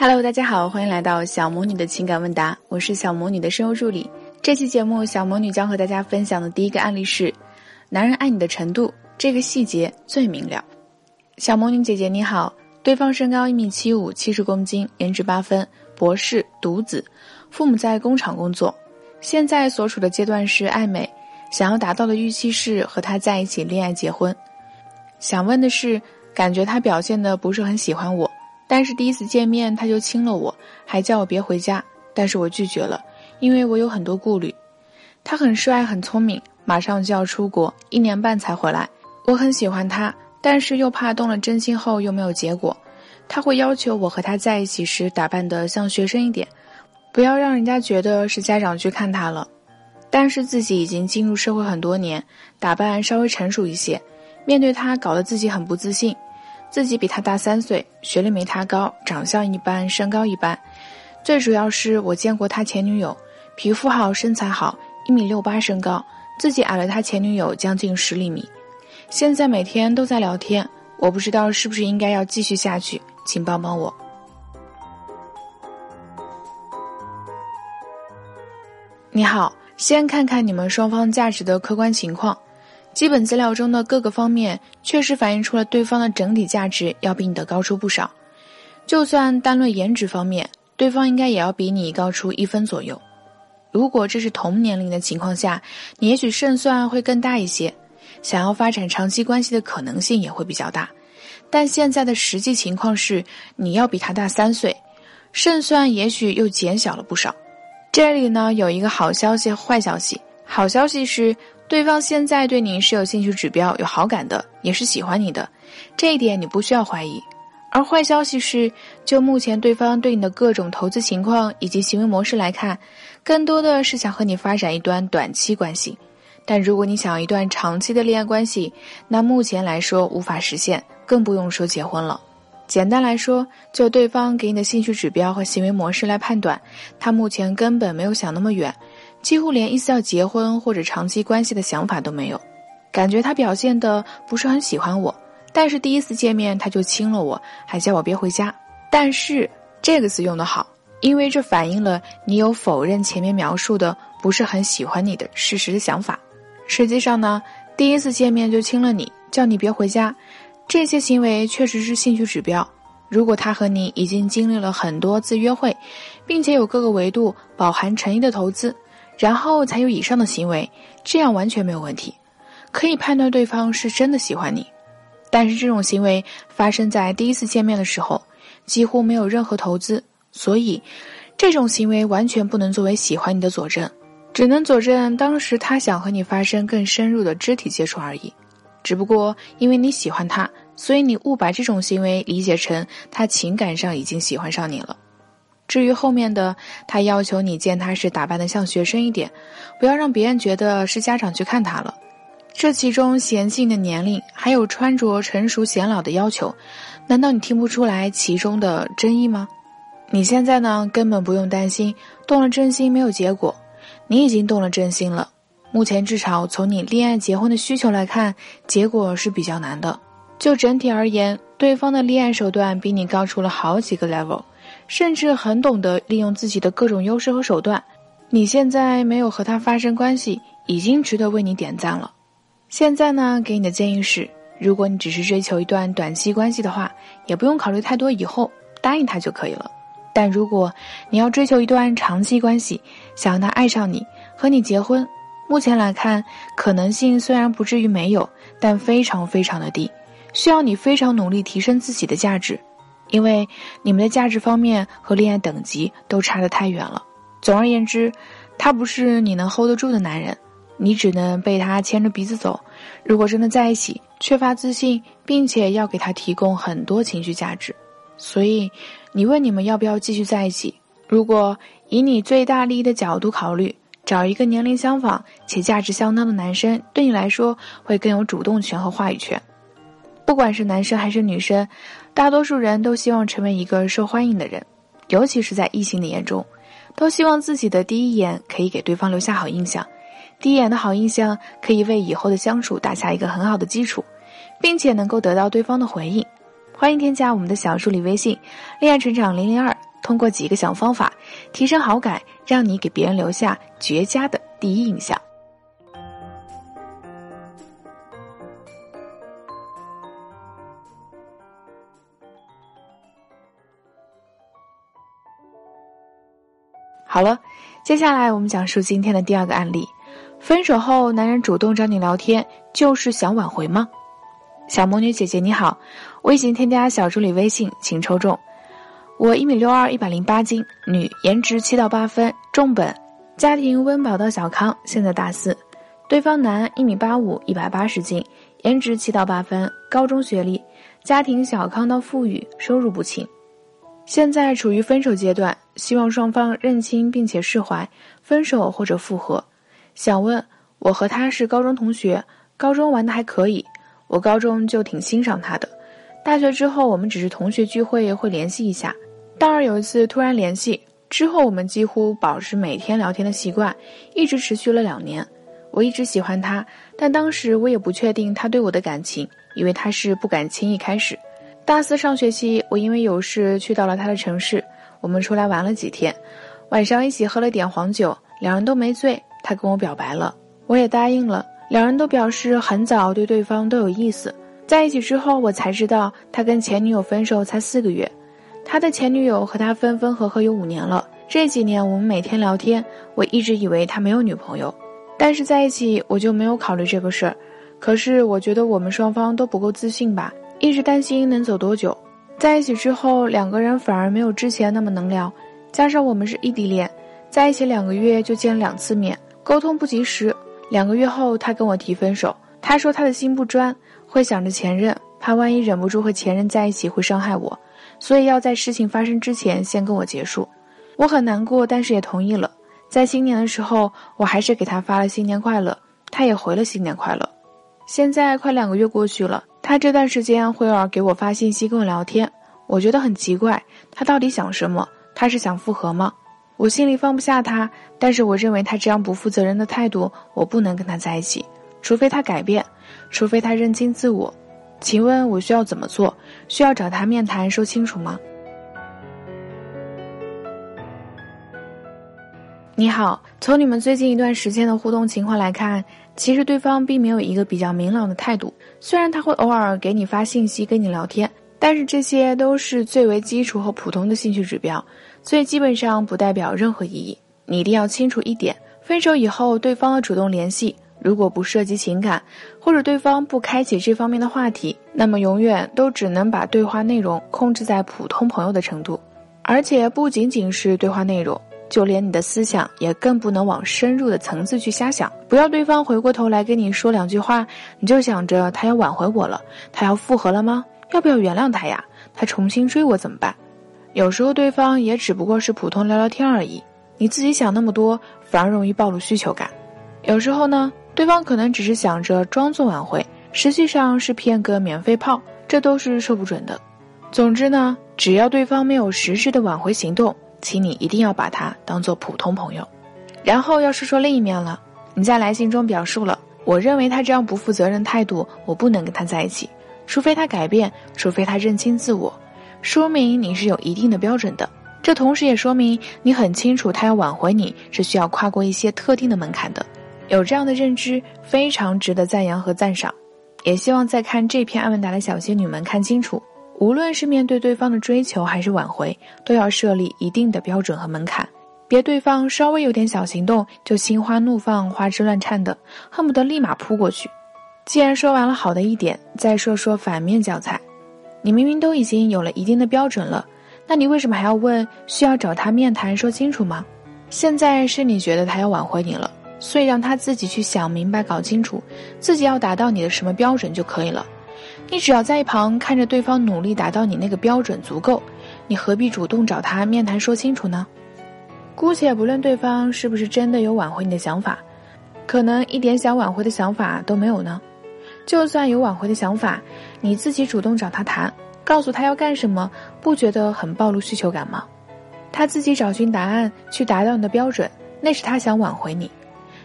Hello，大家好，欢迎来到小魔女的情感问答，我是小魔女的声优助理。这期节目，小魔女将和大家分享的第一个案例是：男人爱你的程度，这个细节最明了。小魔女姐姐你好，对方身高一米七五，七十公斤，颜值八分，博士，独子，父母在工厂工作，现在所处的阶段是暧昧，想要达到的预期是和他在一起恋爱结婚。想问的是，感觉他表现的不是很喜欢我。但是第一次见面他就亲了我，还叫我别回家，但是我拒绝了，因为我有很多顾虑。他很帅很聪明，马上就要出国，一年半才回来。我很喜欢他，但是又怕动了真心后又没有结果。他会要求我和他在一起时打扮得像学生一点，不要让人家觉得是家长去看他了。但是自己已经进入社会很多年，打扮稍微成熟一些，面对他搞得自己很不自信。自己比他大三岁，学历没他高，长相一般，身高一般。最主要是我见过他前女友，皮肤好，身材好，一米六八身高，自己矮了他前女友将近十厘米。现在每天都在聊天，我不知道是不是应该要继续下去，请帮帮我。你好，先看看你们双方价值的客观情况。基本资料中的各个方面确实反映出了对方的整体价值要比你的高出不少。就算单论颜值方面，对方应该也要比你高出一分左右。如果这是同年龄的情况下，你也许胜算会更大一些，想要发展长期关系的可能性也会比较大。但现在的实际情况是，你要比他大三岁，胜算也许又减小了不少。这里呢有一个好消息坏消息。好消息是。对方现在对你是有兴趣指标、有好感的，也是喜欢你的，这一点你不需要怀疑。而坏消息是，就目前对方对你的各种投资情况以及行为模式来看，更多的是想和你发展一段短期关系。但如果你想要一段长期的恋爱关系，那目前来说无法实现，更不用说结婚了。简单来说，就对方给你的兴趣指标和行为模式来判断，他目前根本没有想那么远。几乎连一丝要结婚或者长期关系的想法都没有，感觉他表现的不是很喜欢我，但是第一次见面他就亲了我，还叫我别回家。但是这个词用得好，因为这反映了你有否认前面描述的不是很喜欢你的事实的想法。实际上呢，第一次见面就亲了你，叫你别回家，这些行为确实是兴趣指标。如果他和你已经经历了很多次约会，并且有各个维度饱含诚意的投资。然后才有以上的行为，这样完全没有问题，可以判断对方是真的喜欢你。但是这种行为发生在第一次见面的时候，几乎没有任何投资，所以这种行为完全不能作为喜欢你的佐证，只能佐证当时他想和你发生更深入的肢体接触而已。只不过因为你喜欢他，所以你误把这种行为理解成他情感上已经喜欢上你了。至于后面的，他要求你见他时打扮的像学生一点，不要让别人觉得是家长去看他了。这其中嫌弃你的年龄，还有穿着成熟显老的要求，难道你听不出来其中的真意吗？你现在呢，根本不用担心动了真心没有结果，你已经动了真心了。目前至少从你恋爱结婚的需求来看，结果是比较难的。就整体而言，对方的恋爱手段比你高出了好几个 level。甚至很懂得利用自己的各种优势和手段。你现在没有和他发生关系，已经值得为你点赞了。现在呢，给你的建议是：如果你只是追求一段短期关系的话，也不用考虑太多，以后答应他就可以了。但如果你要追求一段长期关系，想让他爱上你，和你结婚，目前来看可能性虽然不至于没有，但非常非常的低，需要你非常努力提升自己的价值。因为你们的价值方面和恋爱等级都差得太远了。总而言之，他不是你能 hold 得住的男人，你只能被他牵着鼻子走。如果真的在一起，缺乏自信，并且要给他提供很多情绪价值，所以你问你们要不要继续在一起？如果以你最大利益的角度考虑，找一个年龄相仿且价值相当的男生，对你来说会更有主动权和话语权。不管是男生还是女生，大多数人都希望成为一个受欢迎的人，尤其是在异性的眼中，都希望自己的第一眼可以给对方留下好印象。第一眼的好印象可以为以后的相处打下一个很好的基础，并且能够得到对方的回应。欢迎添加我们的小助理微信“恋爱成长零零二”，通过几个小方法提升好感，让你给别人留下绝佳的第一印象。好了，接下来我们讲述今天的第二个案例：分手后男人主动找你聊天，就是想挽回吗？小魔女姐姐你好，我已经添加小助理微信，请抽中。我一米六二，一百零八斤，女，颜值七到八分，重本，家庭温饱到小康，现在大四。对方男，一米八五，一百八十斤，颜值七到八分，高中学历，家庭小康到富裕，收入不轻。现在处于分手阶段，希望双方认清并且释怀，分手或者复合。想问，我和他是高中同学，高中玩的还可以，我高中就挺欣赏他的。大学之后，我们只是同学聚会会联系一下。大二有一次突然联系，之后我们几乎保持每天聊天的习惯，一直持续了两年。我一直喜欢他，但当时我也不确定他对我的感情，因为他是不敢轻易开始。大四上学期，我因为有事去到了他的城市，我们出来玩了几天，晚上一起喝了点黄酒，两人都没醉，他跟我表白了，我也答应了，两人都表示很早对对方都有意思。在一起之后，我才知道他跟前女友分手才四个月，他的前女友和他分分合合有五年了。这几年我们每天聊天，我一直以为他没有女朋友，但是在一起我就没有考虑这个事儿。可是我觉得我们双方都不够自信吧。一直担心能走多久，在一起之后，两个人反而没有之前那么能聊。加上我们是异地恋，在一起两个月就见了两次面，沟通不及时。两个月后，他跟我提分手。他说他的心不专，会想着前任，怕万一忍不住和前任在一起会伤害我，所以要在事情发生之前先跟我结束。我很难过，但是也同意了。在新年的时候，我还是给他发了新年快乐，他也回了新年快乐。现在快两个月过去了。他这段时间会偶尔给我发信息跟我聊天，我觉得很奇怪，他到底想什么？他是想复合吗？我心里放不下他，但是我认为他这样不负责任的态度，我不能跟他在一起，除非他改变，除非他认清自我。请问我需要怎么做？需要找他面谈说清楚吗？你好，从你们最近一段时间的互动情况来看。其实对方并没有一个比较明朗的态度，虽然他会偶尔给你发信息跟你聊天，但是这些都是最为基础和普通的兴趣指标，所以基本上不代表任何意义。你一定要清楚一点：分手以后，对方的主动联系，如果不涉及情感，或者对方不开启这方面的话题，那么永远都只能把对话内容控制在普通朋友的程度，而且不仅仅是对话内容。就连你的思想也更不能往深入的层次去瞎想。不要对方回过头来跟你说两句话，你就想着他要挽回我了，他要复合了吗？要不要原谅他呀？他重新追我怎么办？有时候对方也只不过是普通聊聊天而已，你自己想那么多，反而容易暴露需求感。有时候呢，对方可能只是想着装作挽回，实际上是骗个免费炮，这都是说不准的。总之呢，只要对方没有实质的挽回行动。请你一定要把他当做普通朋友，然后要说说另一面了。你在来信中表述了，我认为他这样不负责任态度，我不能跟他在一起，除非他改变，除非他认清自我，说明你是有一定的标准的。这同时也说明你很清楚，他要挽回你是需要跨过一些特定的门槛的。有这样的认知，非常值得赞扬和赞赏。也希望在看这篇阿曼达的小仙女们看清楚。无论是面对对方的追求还是挽回，都要设立一定的标准和门槛，别对方稍微有点小行动就心花怒放、花枝乱颤的，恨不得立马扑过去。既然说完了好的一点，再说说反面教材。你明明都已经有了一定的标准了，那你为什么还要问需要找他面谈说清楚吗？现在是你觉得他要挽回你了，所以让他自己去想明白、搞清楚自己要达到你的什么标准就可以了。你只要在一旁看着对方努力达到你那个标准足够，你何必主动找他面谈说清楚呢？姑且不论对方是不是真的有挽回你的想法，可能一点想挽回的想法都没有呢。就算有挽回的想法，你自己主动找他谈，告诉他要干什么，不觉得很暴露需求感吗？他自己找寻答案去达到你的标准，那是他想挽回你；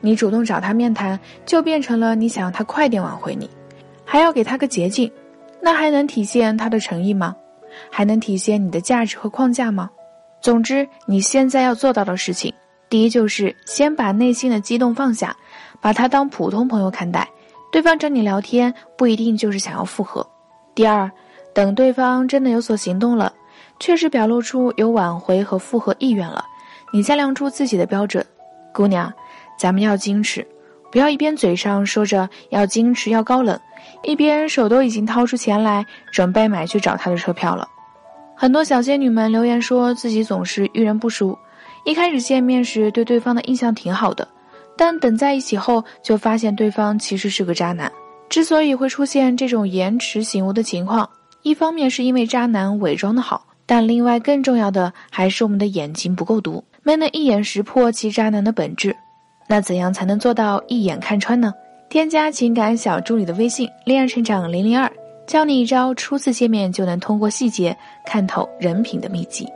你主动找他面谈，就变成了你想他快点挽回你。还要给他个捷径，那还能体现他的诚意吗？还能体现你的价值和框架吗？总之，你现在要做到的事情，第一就是先把内心的激动放下，把他当普通朋友看待。对方找你聊天，不一定就是想要复合。第二，等对方真的有所行动了，确实表露出有挽回和复合意愿了，你再量出自己的标准。姑娘，咱们要矜持，不要一边嘴上说着要矜持要高冷，一边手都已经掏出钱来准备买去找他的车票了。很多小仙女们留言说自己总是遇人不淑，一开始见面时对对方的印象挺好的，但等在一起后就发现对方其实是个渣男。之所以会出现这种延迟醒悟的情况，一方面是因为渣男伪装的好，但另外更重要的还是我们的眼睛不够毒，没能一眼识破其渣男的本质。那怎样才能做到一眼看穿呢？添加情感小助理的微信“恋爱成长零零二”。教你一招，初次见面就能通过细节看透人品的秘籍。